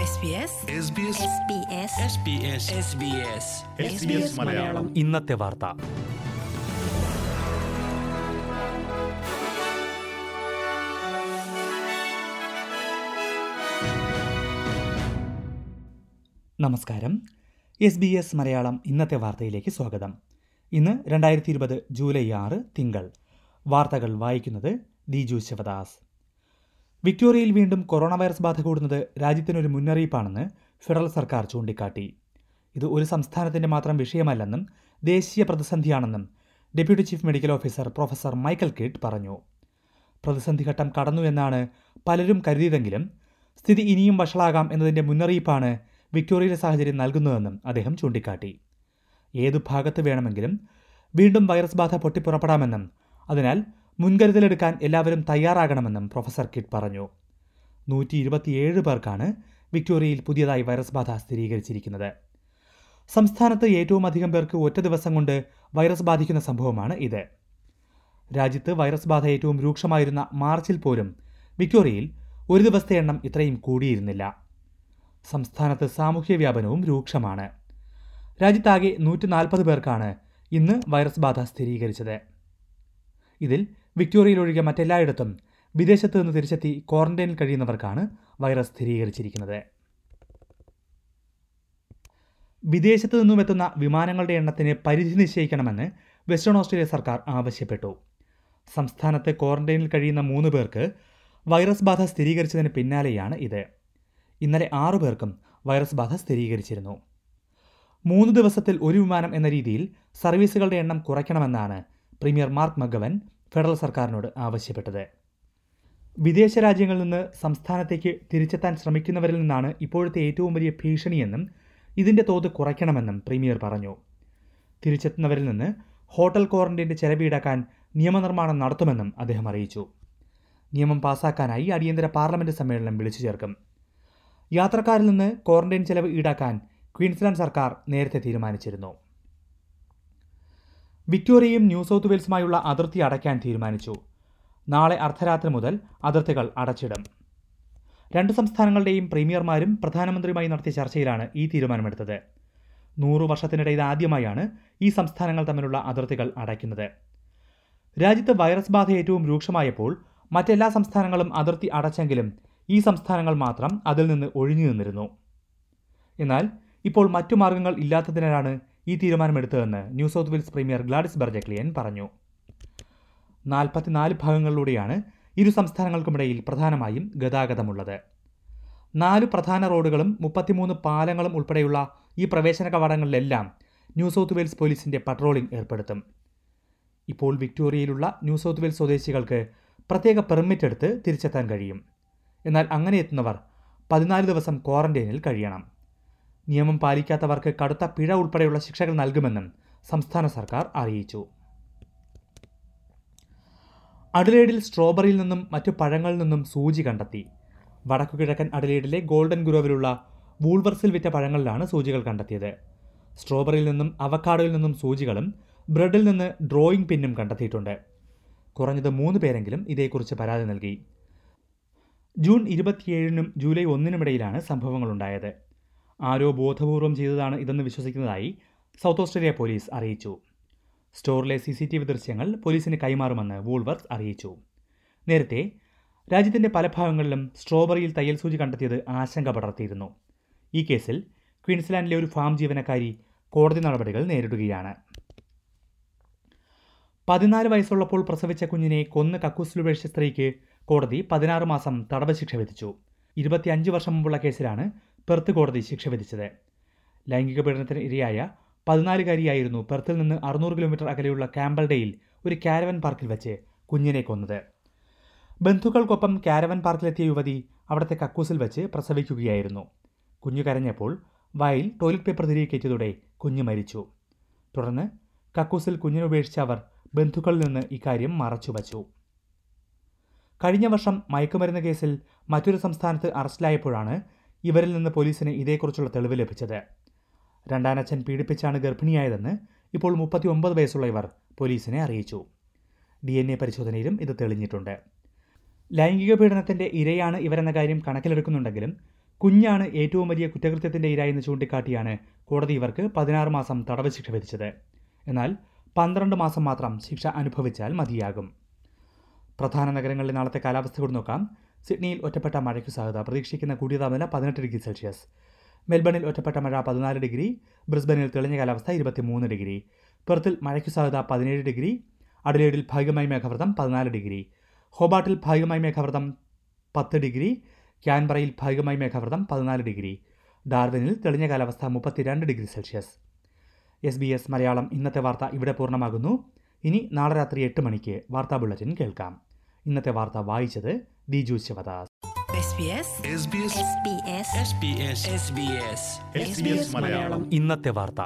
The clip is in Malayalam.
SBS SBS SBS Malayalam. ഇന്നത്തെ വാർത്ത. നമസ്കാരം. എസ് ബി എസ് മലയാളം ഇന്നത്തെ വാർത്തയിലേക്ക് സ്വാഗതം. ഇന്ന് രണ്ടായിരത്തി ഇരുപത് ജൂലൈ ആറ് തിങ്കൾ. വാർത്തകൾ വായിക്കുന്നത് ദിജു ശിവദാസ്. വിക്ടോറിയയിൽ വീണ്ടും കൊറോണ വൈറസ് ബാധ കൂടുന്നത് രാജ്യത്തിനൊരു മുന്നറിയിപ്പാണെന്ന് ഫെഡറൽ സർക്കാർ ചൂണ്ടിക്കാട്ടി. ഇത് ഒരു സംസ്ഥാനത്തിന്റെ മാത്രം വിഷയമല്ലെന്നും ദേശീയ പ്രതിസന്ധിയാണെന്നും deputy chief medical officer professor Michael Kidd പറഞ്ഞു. പ്രതിസന്ധി ഘട്ടം കടന്നു എന്നാണ് പലരും കരുതിയതെങ്കിലും സ്ഥിതി ഇനിയും വഷളാകാം എന്നതിന്റെ മുന്നറിയിപ്പാണ് വിക്ടോറിയയിലെ സാഹചര്യം നൽകുന്നതെന്നും അദ്ദേഹം ചൂണ്ടിക്കാട്ടി. ഏതു ഭാഗത്ത് വേണമെങ്കിലും വീണ്ടും വൈറസ് ബാധ പൊട്ടിപ്പുറപ്പെടാമെന്നും അതിനാൽ മുൻകരുതലെടുക്കാൻ എല്ലാവരും തയ്യാറാകണമെന്നും പ്രൊഫസർ കിറ്റ് പറഞ്ഞു. നൂറ്റി ഇരുപത്തിയേഴ് പേർക്കാണ് വിക്ടോറിയയിൽ പുതിയതായി വൈറസ് ബാധ സ്ഥിരീകരിച്ചിരിക്കുന്നത്. സംസ്ഥാനത്ത് ഏറ്റവും അധികം പേർക്ക് ഒറ്റ ദിവസം കൊണ്ട് വൈറസ് ബാധിക്കുന്ന സംഭവമാണ് ഇത്. രാജ്യത്ത് വൈറസ് ബാധ ഏറ്റവും രൂക്ഷമായിരുന്ന മാർച്ചിൽ പോലും വിക്ടോറിയയിൽ ഒരു ദിവസത്തെ എണ്ണം ഇത്രയും കൂടിയിരുന്നില്ല. സംസ്ഥാനത്ത് സാമൂഹ്യ വ്യാപനവും രൂക്ഷമാണ്. രാജ്യത്താകെ നൂറ്റി നാൽപ്പത് പേർക്കാണ് ഇന്ന് വൈറസ് ബാധ സ്ഥിരീകരിച്ചത്. ഇതിൽ വിക്ടോറിയയിലൊഴികെ മറ്റെല്ലായിടത്തും വിദേശത്ത് നിന്ന് തിരിച്ചെത്തി ക്വാറന്റൈനിൽ കഴിയുന്നവർക്കാണ് വൈറസ് സ്ഥിരീകരിച്ചിരിക്കുന്നത്. വിദേശത്ത് നിന്നും എത്തുന്ന വിമാനങ്ങളുടെ എണ്ണത്തിന് പരിധി നിശ്ചയിക്കണമെന്ന് വെസ്റ്റേൺ ഓസ്ട്രേലിയ സർക്കാർ ആവശ്യപ്പെട്ടു. സംസ്ഥാനത്ത് ക്വാറന്റൈനിൽ കഴിയുന്ന മൂന്ന് പേർക്ക് വൈറസ് ബാധ സ്ഥിരീകരിച്ചതിന് പിന്നാലെയാണ് ഇത്. ഇന്നലെ ആറു പേർക്കും വൈറസ് ബാധ സ്ഥിരീകരിച്ചിരുന്നു. മൂന്ന് ദിവസത്തിൽ ഒരു വിമാനം എന്ന രീതിയിൽ സർവീസുകളുടെ എണ്ണം കുറയ്ക്കണമെന്നാണ് പ്രീമിയർ മാർക്ക് മഗവൻ ഫെഡറൽ സർക്കാരിനോട് ആവശ്യപ്പെട്ടത്. വിദേശ രാജ്യങ്ങളിൽ നിന്ന് സംസ്ഥാനത്തേക്ക് തിരിച്ചെത്താൻ ശ്രമിക്കുന്നവരിൽ നിന്നാണ് ഇപ്പോഴത്തെ ഏറ്റവും വലിയ ഭീഷണിയെന്നും ഇതിന്റെ തോത് കുറയ്ക്കണമെന്നും പ്രീമിയർ പറഞ്ഞു. തിരിച്ചെത്തുന്നവരിൽ നിന്ന് ഹോട്ടൽ ക്വാറന്റൈന്റെ ചെലവീടാക്കാൻ നിയമനിർമ്മാണം നടത്തുമെന്നും അദ്ദേഹം അറിയിച്ചു. നിയമം പാസാക്കാനായി അടിയന്തര പാർലമെന്റ് സമ്മേളനം വിളിച്ചു ചേർക്കും. യാത്രക്കാരിൽ നിന്ന് ക്വാറന്റൈൻ ചെലവ് ഈടാക്കാൻ ക്വീൻസ്ലാൻഡ് സർക്കാർ നേരത്തെ തീരുമാനിച്ചിരുന്നു. വിക്ടോറിയയും ന്യൂ സൗത്ത് വെയിൽസുമായുള്ള അതിർത്തി അടയ്ക്കാൻ തീരുമാനിച്ചു. നാളെ അർദ്ധരാത്രി മുതൽ അതിർത്തികൾ അടച്ചിടും. രണ്ട് സംസ്ഥാനങ്ങളുടെയും പ്രീമിയർമാരും പ്രധാനമന്ത്രിയുമായി നടത്തിയ ചർച്ചയിലാണ് ഈ തീരുമാനമെടുത്തത്. നൂറു വർഷത്തിനിടെ ഇതാദ്യമായാണ് ഈ സംസ്ഥാനങ്ങൾ തമ്മിലുള്ള അതിർത്തികൾ അടയ്ക്കുന്നത്. രാജ്യത്ത് വൈറസ് ബാധ ഏറ്റവും രൂക്ഷമായപ്പോൾ മറ്റെല്ലാ സംസ്ഥാനങ്ങളും അതിർത്തി അടച്ചെങ്കിലും ഈ സംസ്ഥാനങ്ങൾ മാത്രം അതിൽ നിന്ന് ഒഴിഞ്ഞു നിന്നിരുന്നു. എന്നാൽ ഇപ്പോൾ മറ്റു മാർഗങ്ങൾ ഇല്ലാത്തതിനാലാണ് ഈ തീരുമാനമെടുത്തതെന്ന് New South Wales premier Gladys Berejiklian പറഞ്ഞു. നാൽപ്പത്തിനാല് ഭാഗങ്ങളിലൂടെയാണ് ഇരു സംസ്ഥാനങ്ങൾക്കുമിടയിൽ പ്രധാനമായും ഗതാഗതമുള്ളത്. നാല് പ്രധാന റോഡുകളും മുപ്പത്തിമൂന്ന് പാലങ്ങളും ഉൾപ്പെടെയുള്ള ഈ പ്രവേശന കവാടങ്ങളിലെല്ലാം ന്യൂ സൗത്ത് വെയിൽസ് പോലീസിന്റെ പട്രോളിംഗ് ഏർപ്പെടുത്തും. ഇപ്പോൾ വിക്ടോറിയയിലുള്ള ന്യൂ സൗത്ത് വെയിൽസ് സ്വദേശികൾക്ക് പ്രത്യേക പെർമിറ്റ് എടുത്ത് തിരിച്ചെത്താൻ കഴിയും. എന്നാൽ അങ്ങനെ എത്തുന്നവർ പതിനാല് ദിവസം ക്വാറന്റൈനിൽ കഴിയണം. നിയമം പാലിക്കാത്തവർക്ക് കടുത്ത പിഴ ഉൾപ്പെടെയുള്ള ശിക്ഷകൾ നൽകുമെന്നും സംസ്ഥാന സർക്കാർ അറിയിച്ചു. അഡലേഡിൽ സ്ട്രോബെറിയിൽ നിന്നും മറ്റു പഴങ്ങളിൽ നിന്നും സൂചി കണ്ടെത്തി. വടക്കുകിഴക്കൻ അഡലേഡിലെ ഗോൾഡൻ ഗ്രോവിലുള്ള വൂൾവർസിൽ വിറ്റ പഴങ്ങളിലാണ് സൂചികൾ കണ്ടെത്തിയത്. സ്ട്രോബെറിയിൽ നിന്നും അവക്കാഡോയിൽ നിന്നും സൂചികളും ബ്രെഡിൽ നിന്ന് ഡ്രോയിങ് പിന്നും കണ്ടെത്തിയിട്ടുണ്ട്. കുറഞ്ഞത് മൂന്ന് പേരെങ്കിലും ഇതേക്കുറിച്ച് പരാതി നൽകി. June ഇരുപത്തിയേഴിനും July ഒന്നിനുമിടയിലാണ് സംഭവങ്ങളുണ്ടായത്. ആരോ ബോധപൂർവം ചെയ്തതാണ് ഇതെന്ന് വിശ്വസിക്കുന്നതായി സൗത്ത് ഓസ്ട്രേലിയ പോലീസ് അറിയിച്ചു. സ്റ്റോറിലെ സി സി ടി വി ദൃശ്യങ്ങൾ പോലീസിന് കൈമാറുമെന്ന് വൂൾവർത്ത് അറിയിച്ചു. നേരത്തെ രാജ്യത്തിന്റെ പല ഭാഗങ്ങളിലും സ്ട്രോബറിയിൽ തയ്യൽ സൂചി കണ്ടെത്തിയത് ആശങ്ക പടർത്തിയിരുന്നു. ഈ കേസിൽ ക്വീൻസ്ലാൻഡിലെ ഒരു ഫാം ജീവനക്കാരി കോടതി നടപടികൾ നേരിടുകയാണ്. പതിനാല് വയസ്സുള്ളപ്പോൾ പ്രസവിച്ച കുഞ്ഞിനെ കൊന്ന് കക്കൂസിലുപേക്ഷിച്ച സ്ത്രീക്ക് കോടതി പതിനാറ് മാസം തടവ് ശിക്ഷ വിധിച്ചു. ഇരുപത്തിയഞ്ച് വർഷം മുമ്പുള്ള കേസിലാണ് പെർത്ത് കോടതി ശിക്ഷ വിധിച്ചത്. ലൈംഗിക പീഡനത്തിന് ഇരയായ പതിനാലുകാരിയായിരുന്നു പെർത്തിൽ നിന്ന് അറുന്നൂറ് കിലോമീറ്റർ അകലെയുള്ള ക്യാമ്പൽഡേയിൽ ഒരു കാരവൻ പാർക്കിൽ വെച്ച് കുഞ്ഞിനെ കൊന്നത്. ബന്ധുക്കൾക്കൊപ്പം കാരവൻ പാർക്കിലെത്തിയ യുവതി അവിടുത്തെ കക്കൂസിൽ വെച്ച് പ്രസവിക്കുകയായിരുന്നു. കുഞ്ഞു കരഞ്ഞപ്പോൾ വായിൽ ടോയ്ലറ്റ് പേപ്പർ തിരികെ കയറ്റിയതോടെ കുഞ്ഞ് മരിച്ചു. തുടർന്ന് കക്കൂസിൽ കുഞ്ഞിനെ ഉപേക്ഷിച്ച അവർ ബന്ധുക്കളിൽ നിന്ന് ഇക്കാര്യം മറച്ചുവച്ചു കഴിഞ്ഞ വർഷം മയക്കുമരുന്ന് കേസിൽ മറ്റൊരു സംസ്ഥാനത്ത് അറസ്റ്റിലായപ്പോഴാണ് ഇവരിൽ നിന്ന് പോലീസിന് ഇതേക്കുറിച്ചുള്ള തെളിവ് ലഭിച്ചത്. രണ്ടാനച്ഛൻ പീഡിപ്പിച്ചാണ് ഗർഭിണിയായതെന്ന് ഇപ്പോൾ മുപ്പത്തി ഒമ്പത് വയസ്സുള്ള ഇവർ പോലീസിനെ അറിയിച്ചു. ഡി എൻ എ പരിശോധനയിലും ഇത് തെളിഞ്ഞിട്ടുണ്ട്. ലൈംഗിക പീഡനത്തിന്റെ ഇരയാണ് ഇവരെന്ന കാര്യം കണക്കിലെടുക്കുന്നുണ്ടെങ്കിലും കുഞ്ഞാണ് ഏറ്റവും വലിയ കുറ്റകൃത്യത്തിന്റെ ഇരയെന്ന് ചൂണ്ടിക്കാട്ടിയാണ് കോടതി ഇവർക്ക് പതിനാറ് മാസം തടവ് ശിക്ഷ വിധിച്ചത്. എന്നാൽ പന്ത്രണ്ട് മാസം മാത്രം ശിക്ഷ അനുഭവിച്ചാൽ മതിയാകും. പ്രധാന നഗരങ്ങളിലെ നാളത്തെ കാലാവസ്ഥ കൂടി നോക്കാം. സിഡ്നിയിൽ ഒറ്റപ്പെട്ട മഴയ്ക്ക് സാധ്യത. പ്രതീക്ഷിക്കുന്ന കൂടിയ താപനില പതിനെട്ട് ഡിഗ്രി സെൽഷ്യസ്. മെൽബണിൽ ഒറ്റപ്പെട്ട മഴ പതിനാല് ഡിഗ്രി ബ്രിസ്ബനിൽ തെളിഞ്ഞ കാലാവസ്ഥ ഇരുപത്തിമൂന്ന് ഡിഗ്രി. പെർത്തിൽ മഴയ്ക്ക് സാധ്യത പതിനേഴ് ഡിഗ്രി അഡലേഡിൽ ഭാഗികമായി മേഘവ്രതം പതിനാല് ഡിഗ്രി. ഹോബാട്ടിൽ ഭാഗികമായി മേഘവ്രതം പത്ത് ഡിഗ്രി ക്യാൻബറയിൽ ഭാഗികമായി മേഘവ്രതം പതിനാല് ഡിഗ്രി. ഡാർവിനിൽ തെളിഞ്ഞ കാലാവസ്ഥ മുപ്പത്തിരണ്ട് degree Celsius. S B S Malayalam ഇന്നത്തെ വാർത്ത ഇവിടെ പൂർണമാകുന്നു. ഇനി നാളെ രാത്രി എട്ട് മണിക്ക് വാർത്താ ബുള്ളറ്റിൻ കേൾക്കാം. ഇന്നത്തെ വാർത്ത വായിച്ചത് Diju Sivadas. SBS SBS SBS SBS SBS SBS Malayalam. ഇന്നത്തെ വാർത്ത.